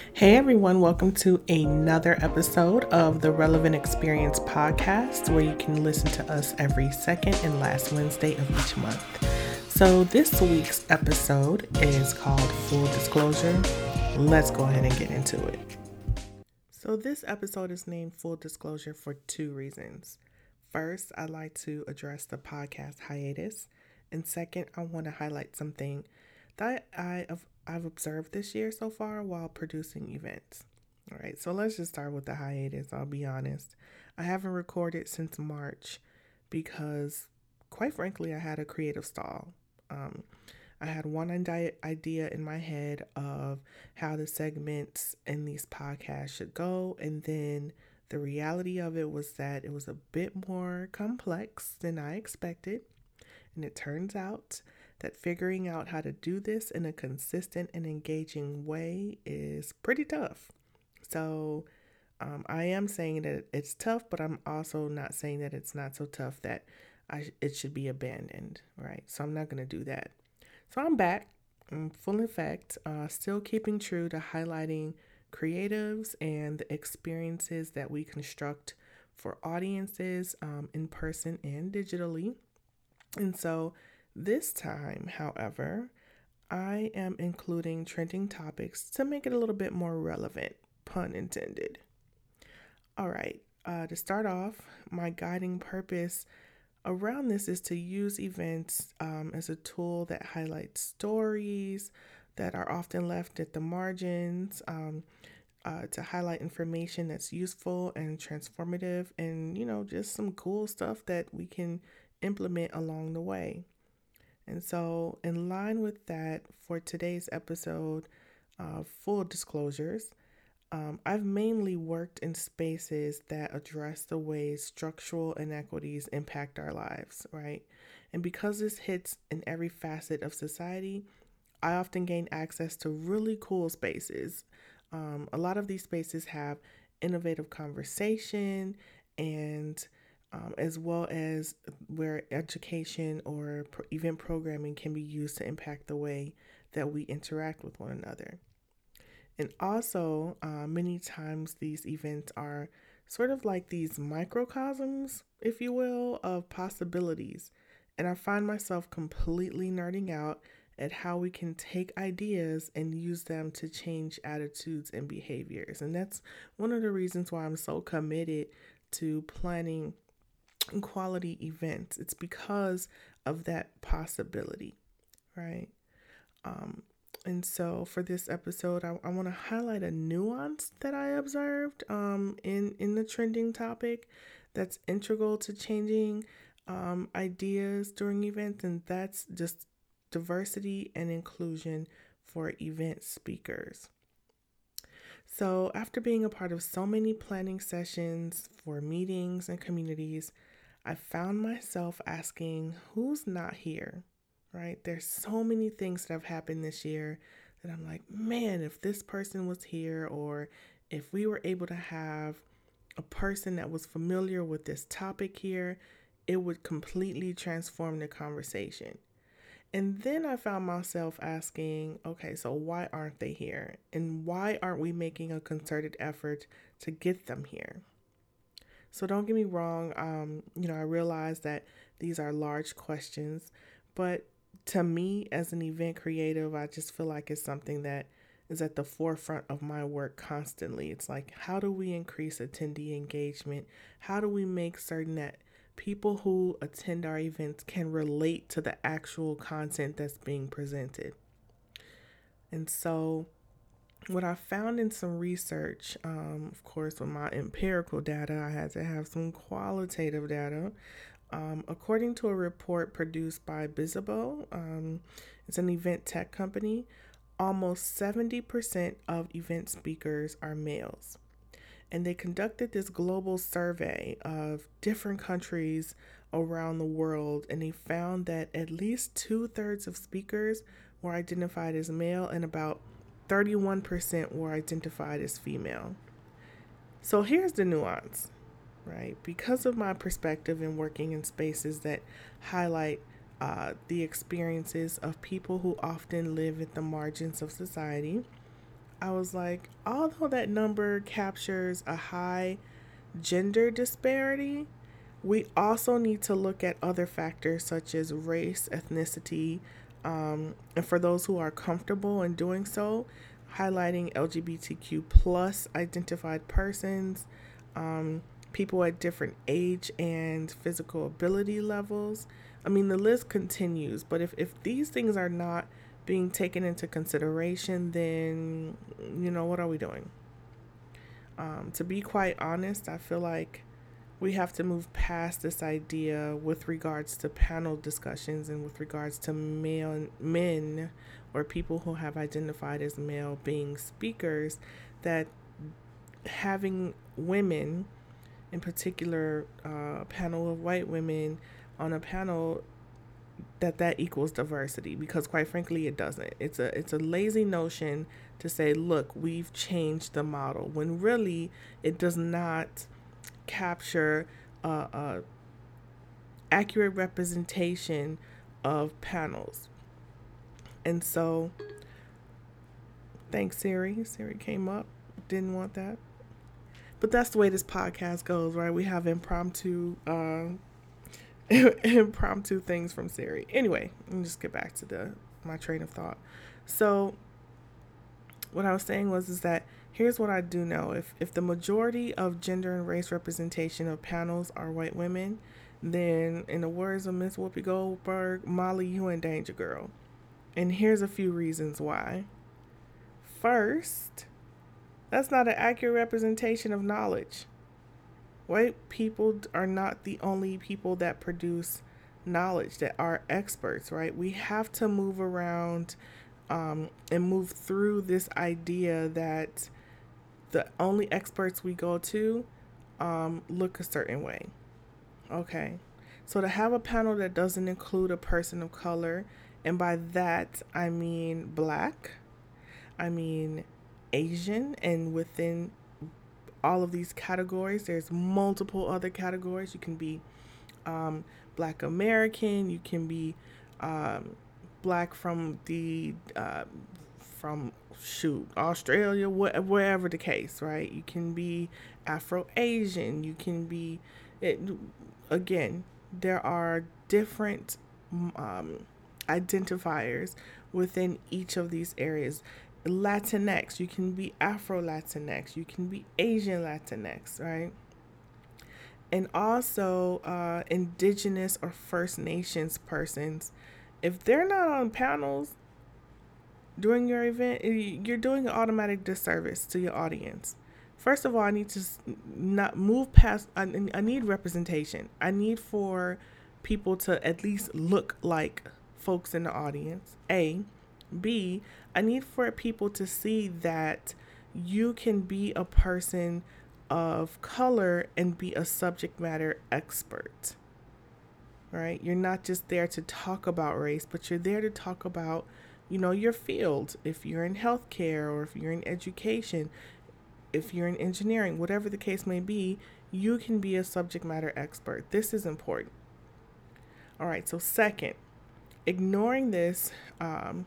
Hey everyone, welcome to another episode of the Relevant Experience podcast, where you can listen to us every second and last Wednesday of each month. So, this week's episode is called Full Disclosure. Let's go ahead and get into it. So, this episode is named Full Disclosure for two reasons. First, I'd like to address the podcast hiatus, and second, I want to highlight something that I have I've observed this year so far while producing events. All right, so let's just start with the hiatus. I'll be honest. I haven't recorded since March because, quite frankly, I had a creative stall. Um, I had one idea in my head of how the segments in these podcasts should go, and then the reality of it was that it was a bit more complex than I expected. And it turns out that figuring out how to do this in a consistent and engaging way is pretty tough. So, um, I am saying that it's tough, but I'm also not saying that it's not so tough that I it should be abandoned, right? So I'm not going to do that. So I'm back, I'm full effect, uh, still keeping true to highlighting creatives and the experiences that we construct for audiences um, in person and digitally. And so this time, however, I am including trending topics to make it a little bit more relevant, pun intended. All right, uh, to start off, my guiding purpose around this is to use events um, as a tool that highlights stories that are often left at the margins. Um, uh, to highlight information that's useful and transformative, and you know, just some cool stuff that we can implement along the way. And so, in line with that, for today's episode, uh, full disclosures, um, I've mainly worked in spaces that address the ways structural inequities impact our lives, right? And because this hits in every facet of society, I often gain access to really cool spaces. Um, a lot of these spaces have innovative conversation and um, as well as where education or pro- event programming can be used to impact the way that we interact with one another. And also, uh, many times these events are sort of like these microcosms, if you will, of possibilities. And I find myself completely nerding out at how we can take ideas and use them to change attitudes and behaviors. And that's one of the reasons why I'm so committed to planning quality events. It's because of that possibility, right? Um, and so for this episode, I, I want to highlight a nuance that I observed um, in, in the trending topic that's integral to changing um, ideas during events, and that's just diversity and inclusion for event speakers. So, after being a part of so many planning sessions for meetings and communities, I found myself asking, who's not here? Right? There's so many things that have happened this year that I'm like, man, if this person was here, or if we were able to have a person that was familiar with this topic here, it would completely transform the conversation. And then I found myself asking, okay, so why aren't they here? And why aren't we making a concerted effort to get them here? So don't get me wrong. Um, you know, I realize that these are large questions, but to me, as an event creative, I just feel like it's something that is at the forefront of my work constantly. It's like, how do we increase attendee engagement? How do we make certain that people who attend our events can relate to the actual content that's being presented? And so, what I found in some research, um, of course, with my empirical data, I had to have some qualitative data. Um, according to a report produced by Bizzabo, um, it's an event tech company, almost 70% of event speakers are males. And they conducted this global survey of different countries around the world, and they found that at least two thirds of speakers were identified as male, and about 31% were identified as female. So here's the nuance, right? Because of my perspective in working in spaces that highlight uh, the experiences of people who often live at the margins of society, I was like, although that number captures a high gender disparity, we also need to look at other factors such as race, ethnicity, um, and for those who are comfortable in doing so, highlighting LGBTQ plus identified persons, um, people at different age and physical ability levels. I mean, the list continues, but if, if these things are not being taken into consideration, then, you know, what are we doing? Um, to be quite honest, I feel like we have to move past this idea with regards to panel discussions and with regards to male men or people who have identified as male being speakers that having women in particular uh, panel of white women on a panel that that equals diversity because quite frankly it doesn't. It's a it's a lazy notion to say look we've changed the model when really it does not capture a, accurate representation of panels. And so thanks siri. Siri came up. Didn't want that. But that's the way this podcast goes right? We have impromptu uh impromptu things from Siri. Anyway, let me just get back to the my train of thought. So what I was saying was is that here's what I do know. If if the majority of gender and race representation of panels are white women, then in the words of Miss Whoopi Goldberg, Molly, you in danger, girl. And here's a few reasons why. First, that's not an accurate representation of knowledge white people are not the only people that produce knowledge that are experts right we have to move around um, and move through this idea that the only experts we go to um, look a certain way okay so to have a panel that doesn't include a person of color and by that i mean black i mean asian and within all of these categories. There's multiple other categories. You can be um, Black American. You can be um, Black from the uh, from shoot Australia, wh- wherever the case, right? You can be Afro Asian. You can be it. Again, there are different um, identifiers within each of these areas. Latinx, you can be Afro Latinx, you can be Asian Latinx, right? And also uh, Indigenous or First Nations persons. If they're not on panels during your event, you're doing an automatic disservice to your audience. First of all, I need to not move past, I, I need representation. I need for people to at least look like folks in the audience. A. B, I need for people to see that you can be a person of color and be a subject matter expert. Right? You're not just there to talk about race, but you're there to talk about, you know, your field. If you're in healthcare or if you're in education, if you're in engineering, whatever the case may be, you can be a subject matter expert. This is important. All right, so second, ignoring this um,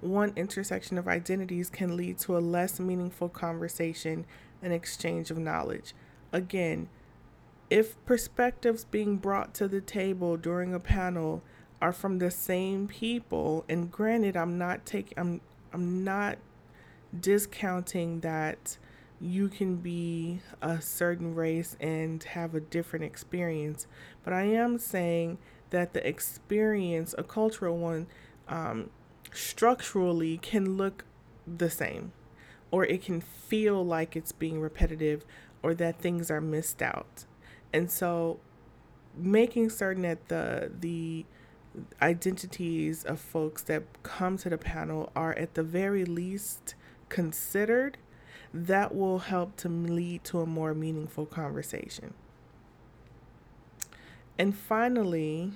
one intersection of identities can lead to a less meaningful conversation and exchange of knowledge. Again, if perspectives being brought to the table during a panel are from the same people, and granted, I'm not taking, I'm, I'm not discounting that you can be a certain race and have a different experience, but I am saying that the experience, a cultural one, um, structurally can look the same or it can feel like it's being repetitive or that things are missed out. And so making certain that the the identities of folks that come to the panel are at the very least considered that will help to lead to a more meaningful conversation. And finally,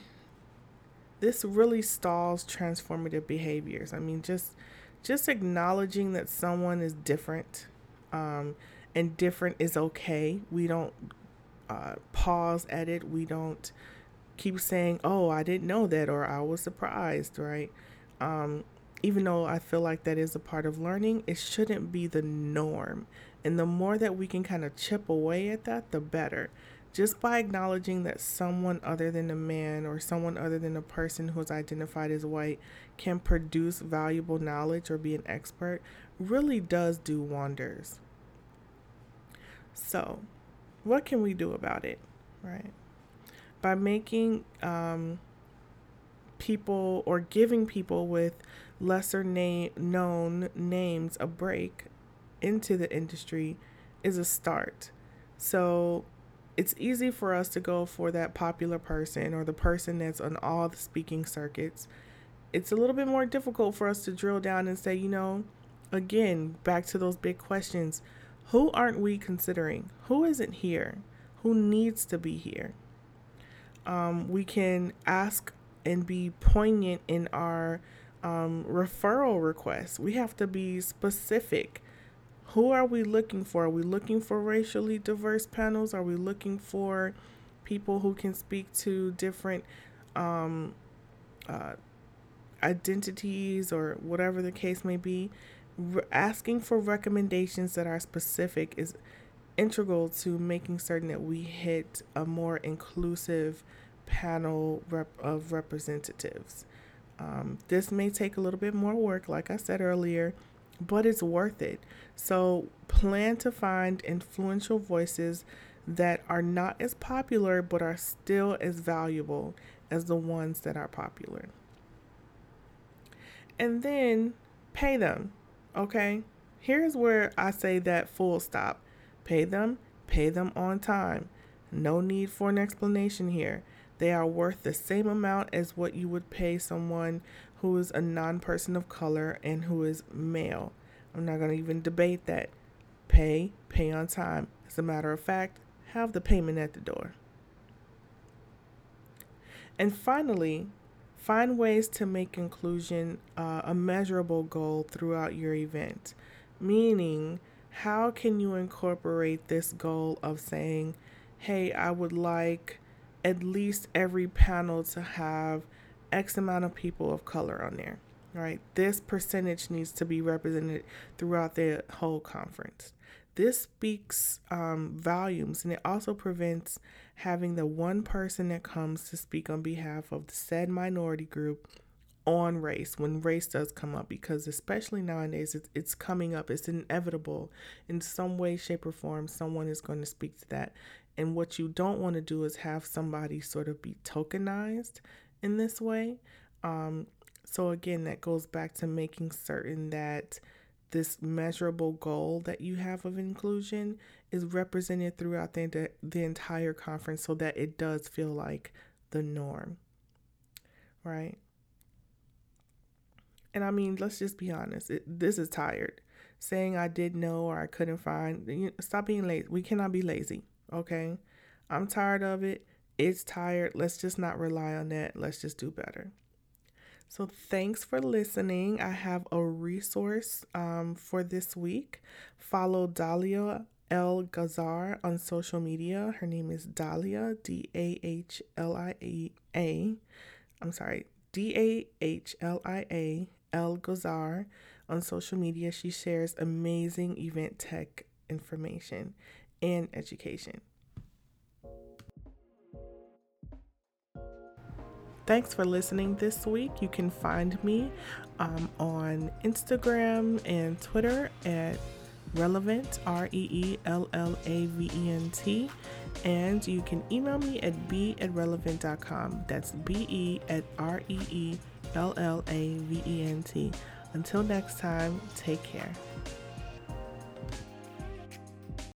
this really stalls transformative behaviors. I mean, just just acknowledging that someone is different, um, and different is okay. We don't uh, pause at it. We don't keep saying, "Oh, I didn't know that," or "I was surprised." Right? Um, even though I feel like that is a part of learning, it shouldn't be the norm. And the more that we can kind of chip away at that, the better. Just by acknowledging that someone other than a man or someone other than a person who is identified as white can produce valuable knowledge or be an expert really does do wonders. So, what can we do about it, right? By making um, people or giving people with lesser name known names a break into the industry is a start. So it's easy for us to go for that popular person or the person that's on all the speaking circuits. It's a little bit more difficult for us to drill down and say, you know, again, back to those big questions who aren't we considering? Who isn't here? Who needs to be here? Um, we can ask and be poignant in our um, referral requests. We have to be specific. Who are we looking for? Are we looking for racially diverse panels? Are we looking for people who can speak to different um, uh, identities or whatever the case may be? Re- asking for recommendations that are specific is integral to making certain that we hit a more inclusive panel rep- of representatives. Um, this may take a little bit more work, like I said earlier, but it's worth it. So, plan to find influential voices that are not as popular but are still as valuable as the ones that are popular. And then pay them, okay? Here's where I say that full stop. Pay them, pay them on time. No need for an explanation here. They are worth the same amount as what you would pay someone who is a non person of color and who is male. I'm not going to even debate that. Pay, pay on time. As a matter of fact, have the payment at the door. And finally, find ways to make inclusion uh, a measurable goal throughout your event. Meaning, how can you incorporate this goal of saying, hey, I would like at least every panel to have X amount of people of color on there, right? This percentage needs to be represented throughout the whole conference. This speaks um, volumes and it also prevents having the one person that comes to speak on behalf of the said minority group on race when race does come up because especially nowadays it's, it's coming up it's inevitable in some way shape or form someone is going to speak to that and what you don't want to do is have somebody sort of be tokenized in this way. Um, so, again, that goes back to making certain that this measurable goal that you have of inclusion is represented throughout the, the entire conference so that it does feel like the norm. Right? And I mean, let's just be honest. It, this is tired. Saying I did know or I couldn't find, you stop being lazy. We cannot be lazy. Okay. I'm tired of it. It's tired. Let's just not rely on that. Let's just do better. So, thanks for listening. I have a resource um, for this week. Follow Dahlia El Gazzar on social media. Her name is Dahlia, D A H L I A. I'm sorry, D A H L I A El Gazzar on social media. She shares amazing event tech information and education. Thanks for listening this week. You can find me um, on Instagram and Twitter at reellavent r e e l l a v e n t and you can email me at b at reellavent.com that's b e at r e e l l a v e n t. Until next time take care